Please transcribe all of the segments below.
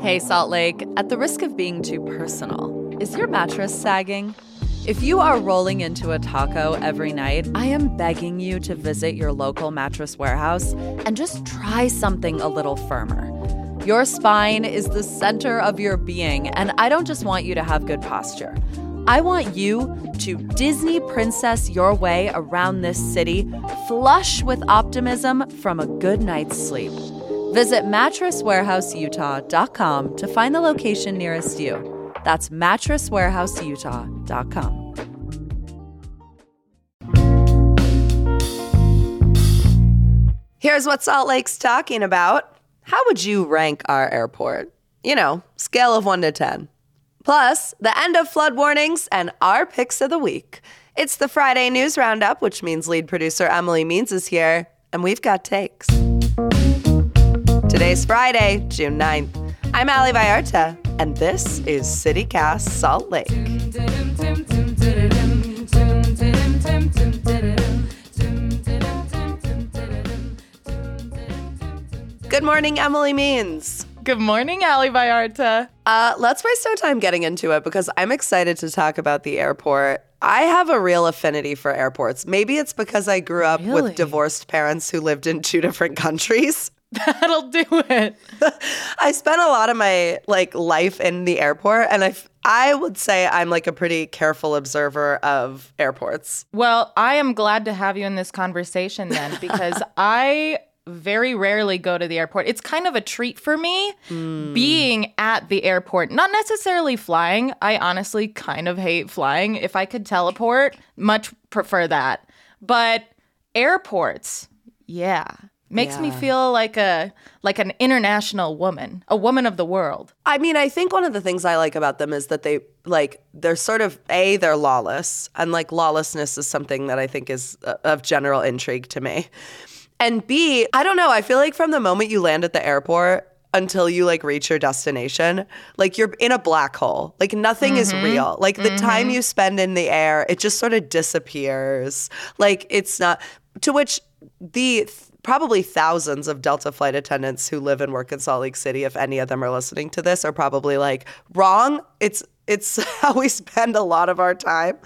Hey, Salt Lake, at the risk of being too personal, is your mattress sagging? If you are rolling into a taco every night, I am begging you to visit your local mattress warehouse and just try something a little firmer. Your spine is the center of your being, and I don't just want you to have good posture. I want you to Disney princess your way around this city, flush with optimism from a good night's sleep. Visit mattresswarehouseutah.com to find the location nearest you. That's mattresswarehouseutah.com. Here's what Salt Lake's talking about. How would you rank our airport? You know, scale of 1 to 10. Plus, the end of flood warnings and our picks of the week. It's the Friday News Roundup, which means lead producer Emily Means is here, and we've got takes. Today's Friday, June 9th. I'm Ali Vallarta, and this is City Cast Salt Lake. Good morning, Emily Means. Good morning, Ali Vallarta. Uh, let's waste no time getting into it because I'm excited to talk about the airport. I have a real affinity for airports. Maybe it's because I grew up Really? with divorced parents who lived in two different countries. That'll do it. I spent a lot of my like life in the airport, and I I would say I'm like a pretty careful observer of airports. Well, I am glad to have you in this conversation then because I very rarely go to the airport. It's kind of a treat for me hmm. being at the airport, not necessarily flying. I honestly kind of hate flying. If I could teleport, much prefer that. But airports, yeah. Makes me feel like a like an international woman, a woman of the world. I mean, I think one of the things I like about them is that they like they're sort of a they're lawless, and like lawlessness is something that I think is uh, of general intrigue to me. And B, I don't know, I feel like from the moment you land at the airport until you like reach your destination, like you're in a black hole. Like nothing is real. Like the time you spend in the air, it just sort of disappears. Like it's not to which the th- probably thousands of Delta flight attendants who live and work in Salt Lake City, if any of them are listening to this, are probably like, wrong. It's it's how we spend a lot of our time.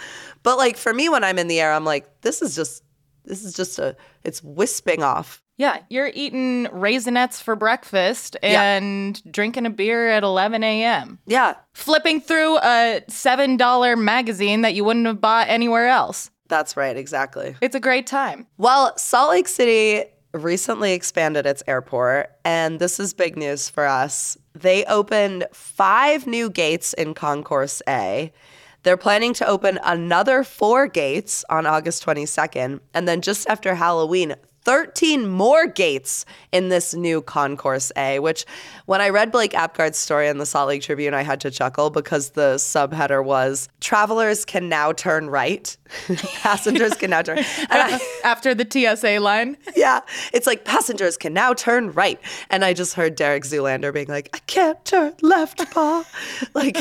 But like for me, when I'm in the air, I'm like, this is just this is just a it's wisping off. Yeah, you're eating Raisinets for breakfast Yeah. and drinking a beer at 11 a.m. Yeah, Flipping through a $7 magazine that you wouldn't have bought anywhere else. that's right, exactly. It's a great time. Well, Salt Lake City recently expanded its airport, and this is big news for us. They opened five new gates in Concourse A. They're planning to open another four gates on August 22nd, and then just after Halloween, 13 more gates in this new Concourse A, which when I read Blake Apgar's story in the Salt Lake Tribune, I had to chuckle because the subheader was Travelers can now turn right. Passengers can now turn. I, After the TSA line. yeah, it's like passengers can now turn right. And I just heard Derek Zoolander being like, I can't turn left, Pa. like,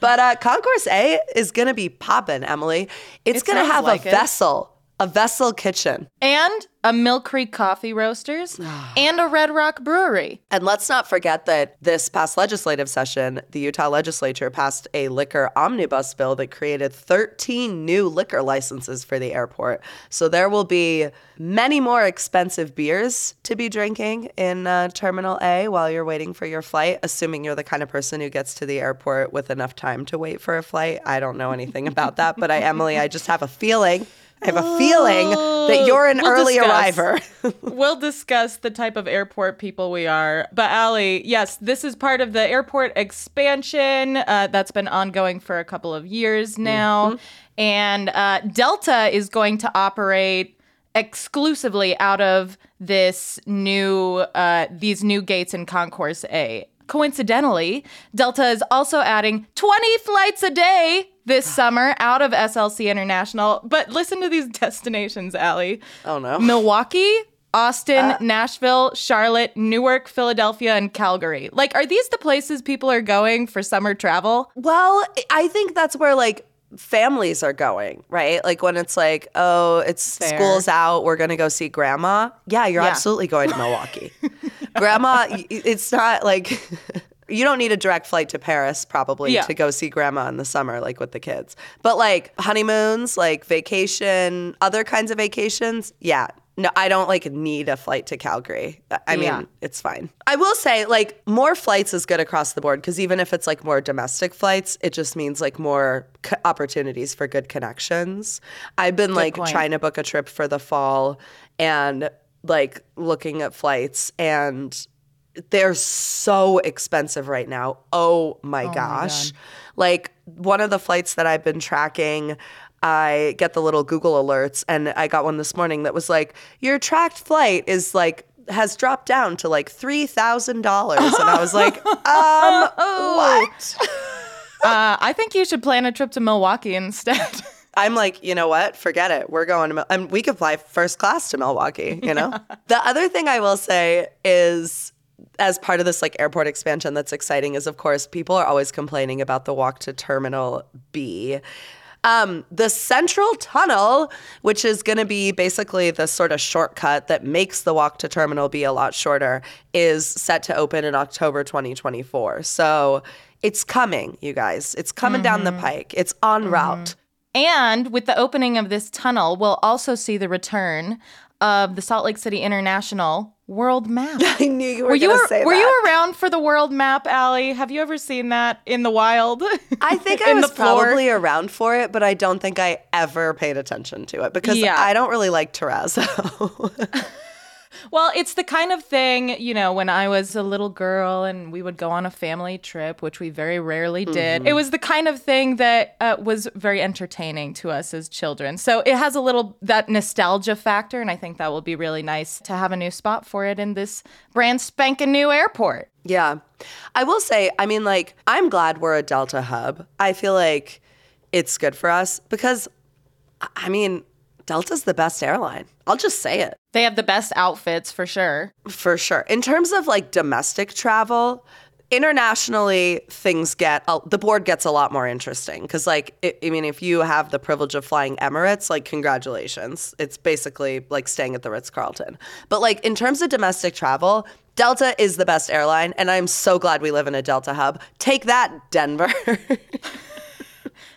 but uh, Concourse A is going to be popping, Emily. It's It going to have like a it. vessel, a Vessel Kitchen. And a Millcreek Coffee Roasters and a Red Rock Brewery. And let's not forget that this past legislative session, the Utah legislature passed a liquor omnibus bill that created 13 new liquor licenses for the airport. So there will be many more expensive beers to be drinking in uh, Terminal A while you're waiting for your flight, assuming you're the kind of person who gets to the airport with enough time to wait for a flight. I don't know anything about that, but I, Emily, I just have a feeling. I have a feeling that you're an We'll early discuss. arriver. we'll discuss the type of airport people we are. But Ali, yes, this is part of the airport expansion uh, that's been ongoing for a couple of years now. And uh, Delta is going to operate exclusively out of this new uh, these new gates in Concourse A. Coincidentally, Delta is also adding 20 flights a day this summer out of SLC International. But listen to these destinations, Ali. Oh, no. Milwaukee, Austin, uh. Nashville, Charlotte, Newark, Philadelphia, and Calgary. Like, are these the places people are going for summer travel? Well, I think that's where like families are going, right? Like when it's like, oh, it's Fair. school's out, we're gonna go see grandma. Yeah, you're Yeah. absolutely going to Milwaukee. grandma, it's not like you don't need a direct flight to Paris probably Yeah. to go see grandma in the summer, like with the kids. But like honeymoons, like vacation, other kinds of vacations, yeah. No, I don't like need a flight to Calgary. I- mean, Yeah. it's fine. I will say, like, more flights is good across the board because even if it's like more domestic flights, it just means like more c- opportunities for good connections. I've been like point. trying to book a trip for the fall and like looking at flights and they're so expensive right now. Oh my gosh. like one of the flights that I've been tracking, I get the little Google alerts and I got one this morning that was like, your tracked flight is like has dropped down to like three thousand dollars. And I was like, um what? Uh, I think you should plan a trip to Milwaukee instead. I'm like, you know what? Forget it. We're going to, Mil- and we could fly first class to Milwaukee, you know? the other thing I will say is, as part of this like airport expansion that's exciting, is of course, people are always complaining about the walk to Terminal B. Um, the Central Tunnel, which is going to be basically the sort of shortcut that makes the walk to Terminal B a lot shorter, is set to open in October 2024. So it's coming, you guys. It's coming down the pike. It's on route. And with the opening of this tunnel, we'll also see the return of the Salt Lake City International World Map. I knew you were, Were you going to ar- say were that. you around for the World Map, Ali? Have you ever seen that in the wild? I think I was probably around for it, but I don't think I ever paid attention to it because Yeah. I don't really like terrazzo. Well, it's the kind of thing, you know, when I was a little girl and we would go on a family trip, which we very rarely did. Mm-hmm. It was the kind of thing that uh, was very entertaining to us as children. So it has a little that nostalgia factor, and I think that will be really nice to have a new spot for it in this brand spanking new airport. yeah. I will say, I mean, like, I'm glad we're a Delta hub. I feel like it's good for us because, I- I mean, Delta's the best airline. I'll just say it. They have the best outfits for sure. For sure. In terms of like domestic travel, internationally things get uh, the board gets a lot more interesting because like i I mean if you have the privilege of flying Emirates like congratulations it's basically like staying at the Ritz-Carlton but like in terms of domestic travel Delta is the best airline and i'm so glad we live in a Delta hub take that Denver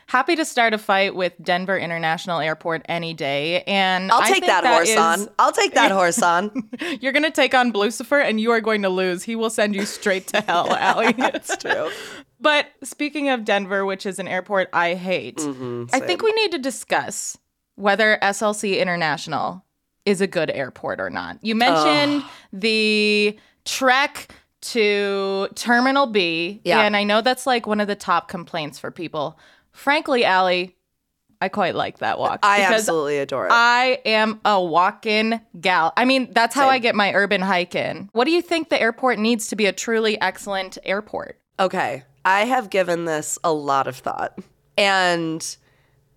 Happy to start a fight with Denver International Airport any day. And i'll I take think that, horse is- on i'll take that horse on You're going to take on Lucifer and you are going to lose. He will send you straight to hell, Ali. it's true But speaking of Denver, which is an airport I hate, Mm-hmm, I think we need to discuss whether SLC International is a good airport or not. You mentioned the trek to Terminal B, Yeah. and I know that's like one of the top complaints for people. Frankly, Ali, I quite like that walk. i absolutely adore it I am a walk-in gal. I mean, that's how I get my urban hike in. What do you think the airport needs to be a truly excellent airport? Okay, I have given this a lot of thought. And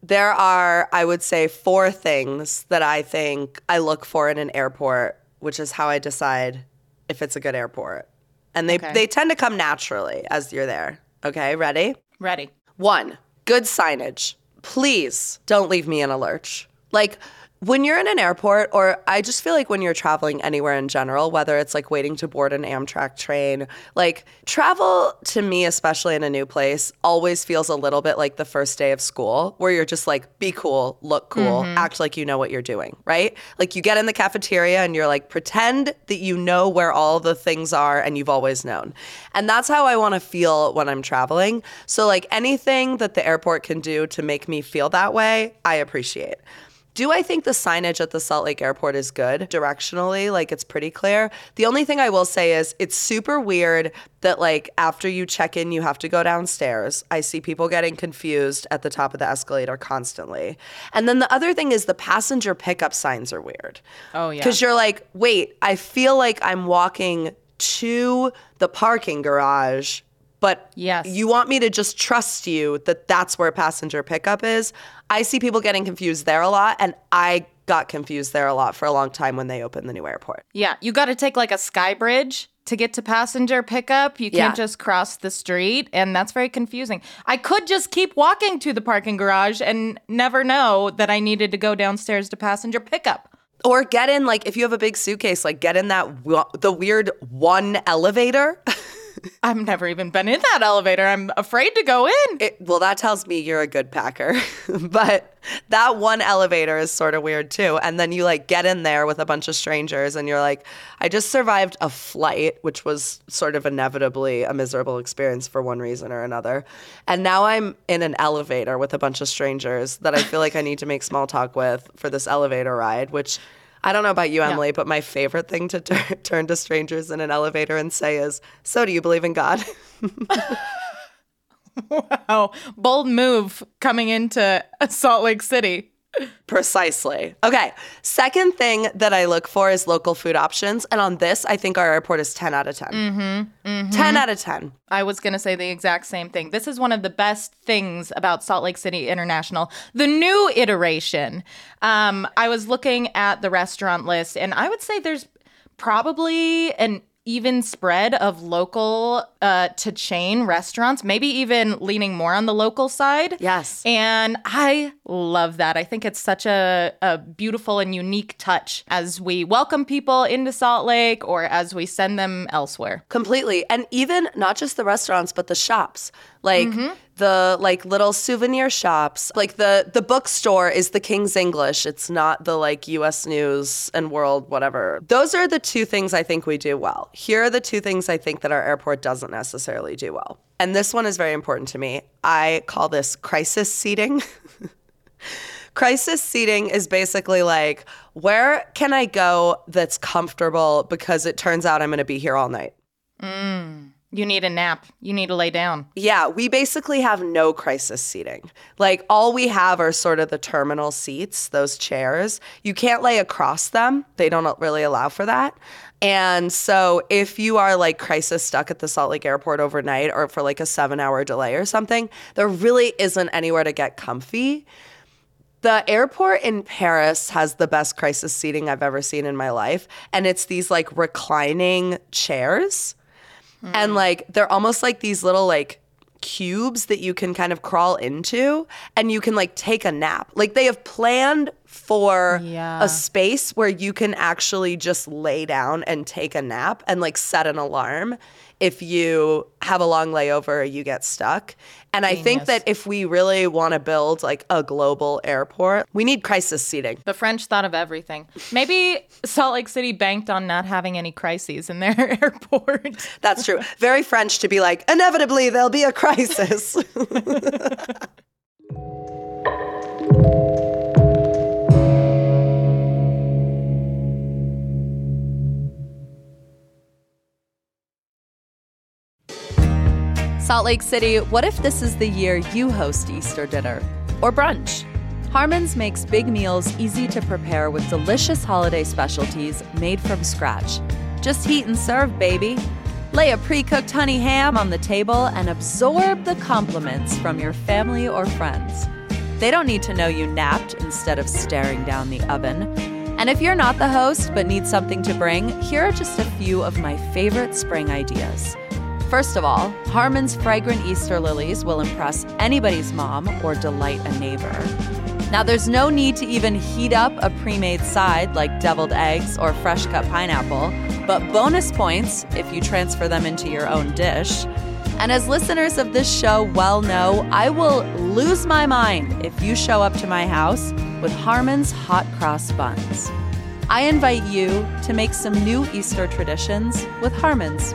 there are, I would say, four things that I think I look for in an airport, which is how I decide if it's a good airport. And they, Okay. they tend to come naturally as you're there. Okay, ready? Ready. One, good signage. Please don't leave me in a lurch. Like, when you're in an airport, or I just feel like when you're traveling anywhere in general, whether it's like waiting to board an Amtrak train, like travel to me, especially in a new place, always feels a little bit like the first day of school, where you're just like, be cool, look cool, mm-hmm. act like you know what you're doing, right? Like you get in the cafeteria and you're like, pretend that you know where all the things are and you've always known. And that's how I want to feel when I'm traveling. So, like anything that the airport can do to make me feel that way, I appreciate. Do I think the signage at the Salt Lake airport is good directionally? Like it's pretty clear. The only thing I will say is it's super weird that like after you check in, you have to go downstairs. I see people getting confused at the top of the escalator constantly. And then the other thing is the passenger pickup signs are weird. Oh, yeah. Because you're like, wait, I feel like I'm walking to the parking garage but Yes. you want me to just trust you that that's where passenger pickup is. I see people getting confused there a lot, and I got confused there a lot for a long time when they opened the new airport. Yeah, you got to take like a sky bridge to get to passenger pickup. You can't just cross the street, and that's very confusing. I could just keep walking to the parking garage and never know that I needed to go downstairs to passenger pickup. Or get in like if you have a big suitcase, like get in that w- the weird one elevator. I've never even been in that elevator. I'm afraid to go in. It, well, that tells me you're a good packer. but that one elevator is sort of weird too. And then you like get in there with a bunch of strangers and you're like, I just survived a flight, which was sort of inevitably a miserable experience for one reason or another. And now I'm in an elevator with a bunch of strangers that I feel like I need to make small talk with for this elevator ride, which I don't know about you, Emily, but my favorite thing to tur- turn to strangers in an elevator and say is, So, do you believe in God? wow. Bold move coming into Salt Lake City. Precisely. Okay. Second thing that I look for is local food options. And on this, I think our airport is 10 out of 10. Mm-hmm, mm-hmm. 10 out of 10. I was going to say the exact same thing. This is one of the best things about Salt Lake City International, the new iteration. Um, I was looking at the restaurant list, and I would say there's probably an even spread of local uh, to chain restaurants, maybe even leaning more on the local side. Yes. And I love that. I think it's such a, a beautiful and unique touch as we welcome people into Salt Lake or as we send them elsewhere. Completely. And even not just the restaurants, but the shops. Like, mm-hmm the like little souvenir shops. Like the the bookstore is the King's English. It's not the like US News and World whatever. Those are the two things I think we do well. Here are the two things I think that our airport doesn't necessarily do well. And this one is very important to me. I call this crisis seating. crisis seating is basically like where can I go that's comfortable because it turns out I'm going to be here all night. Mm. You need a nap. You need to lay down. Yeah, we basically have no crisis seating. Like all we have are sort of the terminal seats, those chairs. You can't lay across them. They don't really allow for that. And so if you are like crisis stuck at the Salt Lake airport overnight or for like a 7-hour delay or something, there really isn't anywhere to get comfy. The airport in Paris has the best crisis seating I've ever seen in my life, and it's these like reclining chairs Mm. And like they're almost like these little like cubes that you can kind of crawl into and you can like take a nap. Like they have planned for yeah. a space where you can actually just lay down and take a nap and like set an alarm if you have a long layover you get stuck. And Genius. I think that if we really want to build like a global airport, we need crisis seating. The French thought of everything. Maybe Salt Lake City banked on not having any crises in their airport. That's true. Very French to be like, inevitably there'll be a crisis. Salt Lake City, what if this is the year you host Easter dinner or brunch? Harmon's makes big meals easy to prepare with delicious holiday specialties made from scratch. Just heat and serve, baby. Lay a pre cooked honey ham on the table and absorb the compliments from your family or friends. They don't need to know you napped instead of staring down the oven. And if you're not the host but need something to bring, here are just a few of my favorite spring ideas. First of all, Harmon's fragrant Easter lilies will impress anybody's mom or delight a neighbor. Now, there's no need to even heat up a pre made side like deviled eggs or fresh cut pineapple, but bonus points if you transfer them into your own dish. And as listeners of this show well know, I will lose my mind if you show up to my house with Harmon's hot cross buns. I invite you to make some new Easter traditions with Harmon's.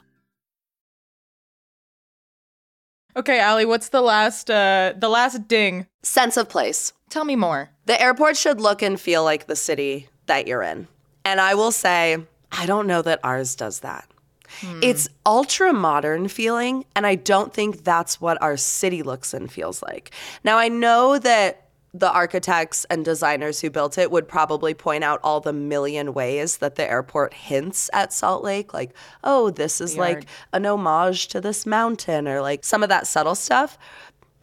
Okay, Ali, what's the last uh the last ding? Sense of place. Tell me more. The airport should look and feel like the city that you're in. And I will say, I don't know that ours does that. Hmm. It's ultra modern feeling, and I don't think that's what our city looks and feels like. Now, I know that the architects and designers who built it would probably point out all the million ways that the airport hints at Salt Lake. Like, oh, this is like an homage to this mountain, or like some of that subtle stuff.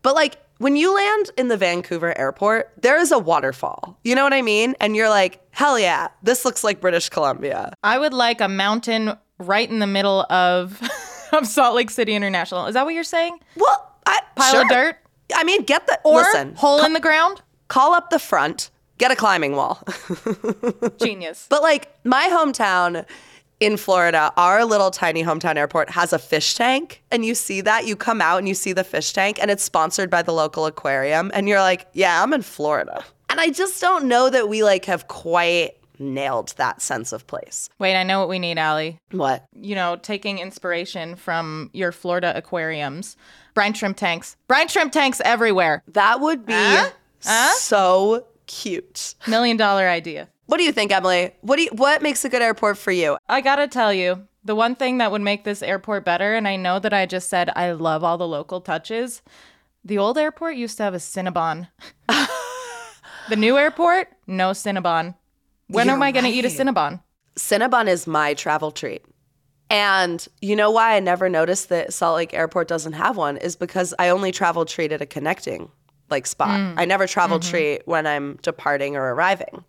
But like, when you land in the Vancouver airport, there is a waterfall. You know what I mean? And you're like, hell yeah, this looks like British Columbia. I would like a mountain right in the middle of of Salt Lake City International. Is that what you're saying? Well, I, Pile sure. of dirt I mean, get the or listen. hole in the ground? call up the front, get a climbing wall. Genius. but like my hometown in Florida, our little tiny hometown airport has a fish tank. And you see that, you come out and you see the fish tank, and it's sponsored by the local aquarium. And you're like, yeah, I'm in Florida. And I just don't know that we like have quite nailed that sense of place. Wait, I know what we need, Ali. What? You know, taking inspiration from your Florida aquariums. Brine shrimp tanks. Brine shrimp tanks everywhere. That would be so cute. Million dollar idea. What do you think, Emily? What do you, what makes a good airport for you? I gotta tell you, the one thing that would make this airport better, and I know that I just said I love all the local touches. The old airport used to have a Cinnabon. the new airport, no Cinnabon. When You're am I gonna eat a right. Cinnabon? Cinnabon is my travel treat. And you know why I never noticed that Salt Lake Airport doesn't have one is because I only travel treat at a connecting like spot. Mm. I never travel mm-hmm. treat when I'm departing or arriving.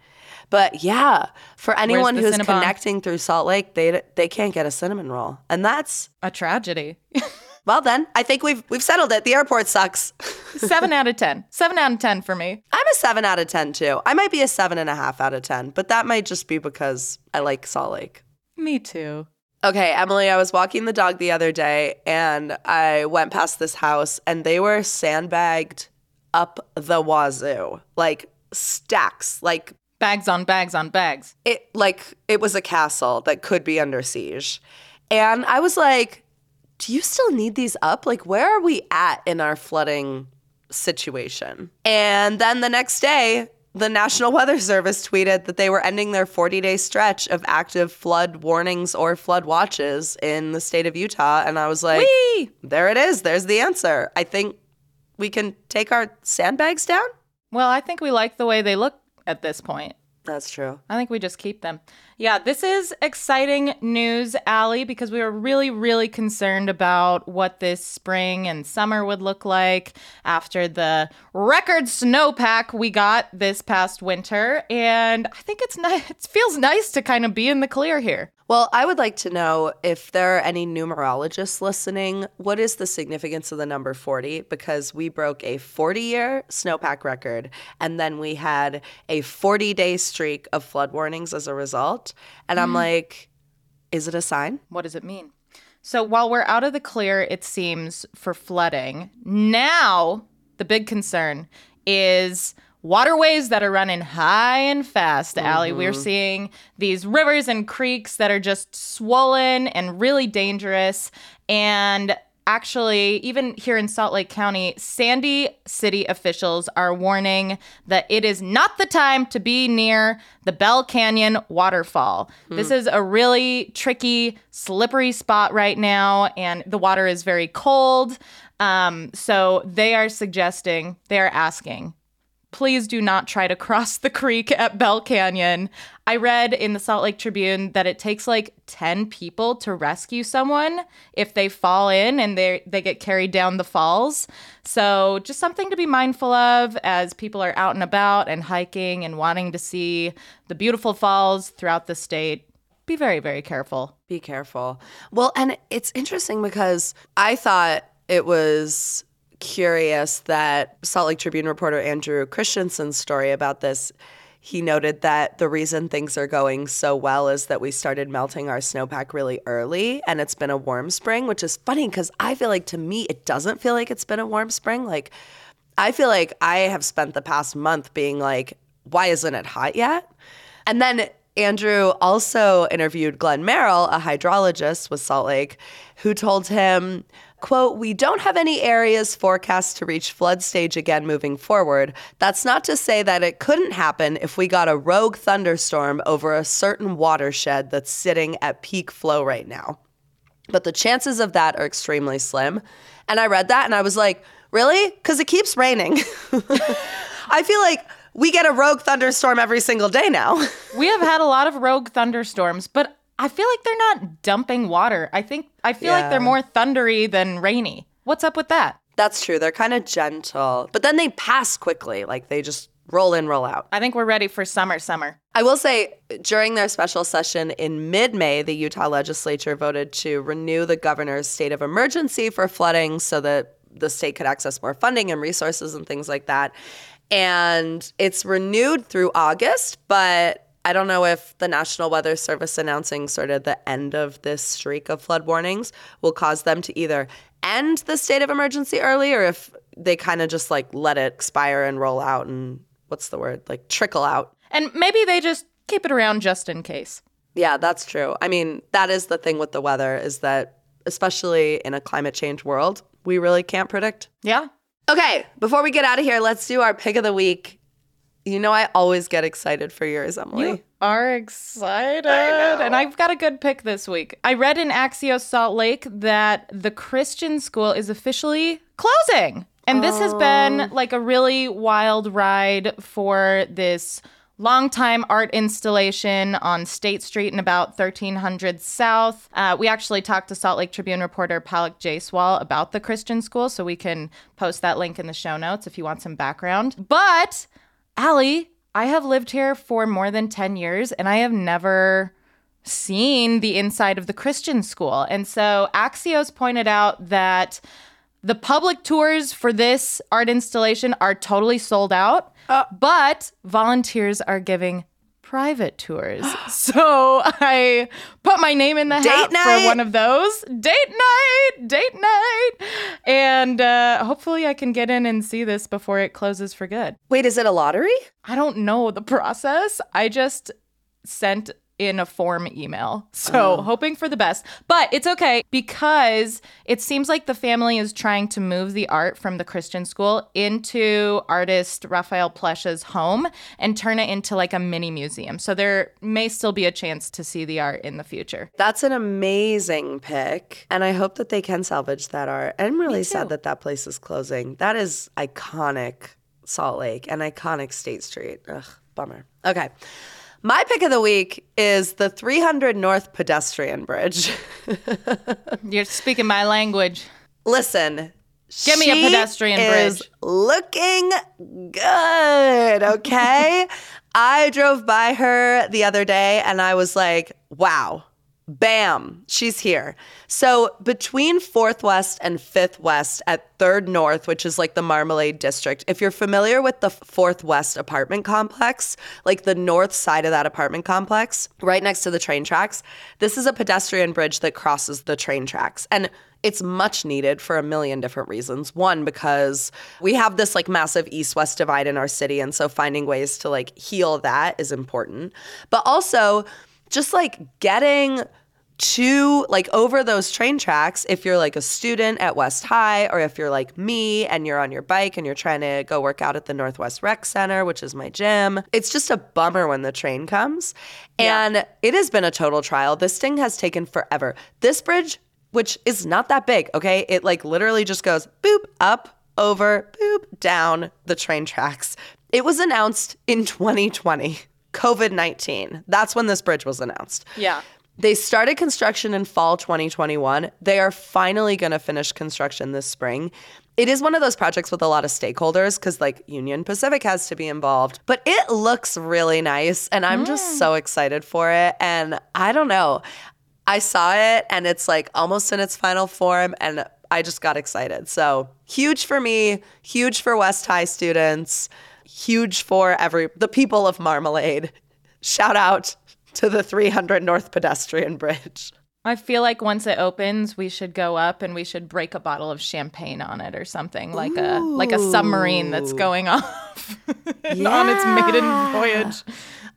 But yeah, for anyone who's Cinnabon? connecting through Salt Lake, they they can't get a cinnamon roll. And that's A tragedy. well then, I think we've we've settled it. The airport sucks. Seven out of ten. Seven out of ten for me. I'm a seven out of ten too. I might be a seven and a half out of ten, but that might just be because I like Salt Lake. Me too. Okay, Emily, I was walking the dog the other day and I went past this house and they were sandbagged up the wazoo. Like stacks. Like Bags on bags on bags. it like it was a castle that could be under siege. And I was like, do you still need these up? Like where are we at in our flooding situation? And then the next day, the National Weather Service tweeted that they were ending their 40 day stretch of active flood warnings or flood watches in the state of Utah. And I was like, Whee! there it is. There's the answer. I think we can take our sandbags down. Well, I think we like the way they look at this point. That's true. I think we just keep them. Yeah, this is exciting news, Ali, because we were really, really concerned about what this spring and summer would look like after the record snowpack we got this past winter. And I think it's nice. It feels nice to kind of be in the clear here. Well, I would like to know if there are any numerologists listening. What is the significance of the number 40? Because we broke a 40 year snowpack record, and then we had a 40 day streak of flood warnings as a result. And I'm mm. like, is it a sign? What does it mean? So while we're out of the clear, it seems, for flooding, now the big concern is waterways that are running high and fast, Ali. We're mm-hmm. seeing these rivers and creeks that are just swollen and really dangerous. And actually, even here in Salt Lake County, Sandy City officials are warning that it is not the time to be near the Bell Canyon waterfall. This is a really tricky, slippery spot right now, and the water is very cold. Um, so they are suggesting, they are asking please do not try to cross the creek at Bell Canyon. I read in the Salt Lake Tribune that it takes like 10 people to rescue someone if they fall in and they they get carried down the falls. So, just something to be mindful of as people are out and about and hiking and wanting to see the beautiful falls throughout the state. Be very very careful. Be careful. Well, and it's interesting because I thought it was curious that Salt Lake Tribune reporter Andrew Christensen's story about this. He noted that the reason things are going so well is that we started melting our snowpack really early and it's been a warm spring, which is funny because I feel like to me, it doesn't feel like it's been a warm spring. Like, I feel like I have spent the past month being like, why isn't it hot yet? And then Andrew also interviewed Glenn Merrill, a hydrologist with Salt Lake, who told him, quote, we don't have any areas forecast to reach flood stage again moving forward. That's not to say that it couldn't happen if we got a rogue thunderstorm over a certain watershed that's sitting at peak flow right now. But the chances of that are extremely slim. And I read that and I was like, really? Because it keeps raining. I feel like we get a rogue thunderstorm every single day now. We have had a lot of rogue thunderstorms, but I feel like they're not dumping water. I think I feel like they're more thundery than rainy. What's up with that? That's true. They're kind of gentle, but then they pass quickly. Like they just roll in, roll out. I think we're ready for summer, summer. I will say, during their special session in mid May, the Utah legislature voted to renew the governor's state of emergency for flooding so that the state could access more funding and resources and things like that. And it's renewed through August, but I don't know if the National Weather Service announcing sort of the end of this streak of flood warnings will cause them to either end the state of emergency early or if they kind of just like let it expire and roll out and what's the word? Like trickle out. And maybe they just keep it around just in case. Yeah, that's true. I mean, that is the thing with the weather is that especially in a climate change world, we really can't predict. Yeah. Okay, before we get out of here, let's do our pick of the week. You know I always get excited for yours, Emily. You are excited. And I've got a good pick this week. I read in Axios Salt Lake that the Christian school is officially closing. And this has been like a really wild ride for this longtime art installation on State Street in about 1300 South. Uh, we actually talked to Salt Lake Tribune reporter Palak Jaiswal about the Christian school, so we can post that link in the show notes if you want some background. But Ali, I have lived here for more than 10 years and I have never seen the inside of the Christian school. And so Axios pointed out that the public tours for this art installation are totally sold out, uh, but volunteers are giving private tours. so I put my name in the Date hat night? for one of those. Date night, date night. And uh, hopefully I can get in and see this before it closes for good. Wait, is it a lottery? I don't know the process. I just sent in a form email. So, oh. hoping for the best. But it's okay because it seems like the family is trying to move the art from the Christian school into artist Raphael Plescia's home and turn it into like a mini museum. So, there may still be a chance to see the art in the future. That's an amazing pick. And I hope that they can salvage that art. I'm really sad that that place is closing. That is iconic Salt Lake and iconic State Street. Ugh, bummer. Okay. My pick of the week is the 300 North Pedestrian Bridge. You're speaking my language. Listen. Give me a she pedestrian is bridge. Looking good, okay? I drove by her the other day and I was like, wow, bam, she's here. So between 4th West and 5th West at 3rd North, which is like the Marmalade District, if you're familiar with the 4th West apartment complex, like the north side of that apartment complex, right next to the train tracks, this is a pedestrian bridge that crosses the train tracks. And it's much needed for a million different reasons. One, because we have this like massive east west divide in our city. And so finding ways to like heal that is important. But also, just like getting to like over those train tracks if you're like a student at West High or if you're like me and you're on your bike and you're trying to go work out at the Northwest Rec Center, which is my gym. It's just a bummer when the train comes. And it has been a total trial. This thing has taken forever. This bridge, which is not that big, okay? It like literally just goes boop up, over, boop down the train tracks. It was announced in 2020. COVID 19. That's when this bridge was announced. Yeah. They started construction in fall 2021. They are finally going to finish construction this spring. It is one of those projects with a lot of stakeholders because, like, Union Pacific has to be involved, but it looks really nice. And I'm just so excited for it. And I don't know. I saw it and it's like almost in its final form. And I just got excited. So huge for me, huge for West High students, huge for every the people of Marmalade. Shout out to the 300 North Pedestrian Bridge. I feel like once it opens, we should go up and we should break a bottle of champagne on it or something like a like a submarine that's going off on its maiden voyage.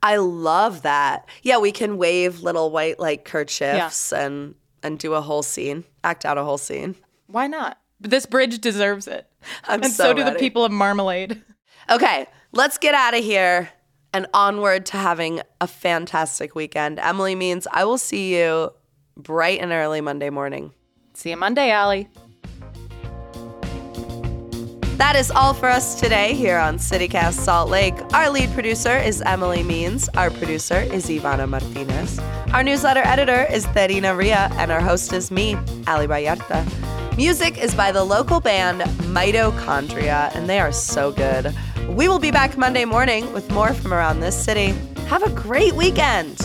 I love that. Yeah, we can wave little white like kerchiefs and and do a whole scene, act out a whole scene. Why not? This bridge deserves it. I'm and so so, do the people of Marmalade. Okay, let's get out of here and onward to having a fantastic weekend. Emily Means I will see you bright and early Monday morning. See you Monday, Ali. That is all for us today here on City Cast Salt Lake. Our lead producer is Emily Means. Our producer is Ivana Martinez. Our newsletter editor is Therina Ria, and our host is me, Ali Vallarta. Music is by the local band Mitochondria, and they are so good. We will be back Monday morning with more from around this city. Have a great weekend.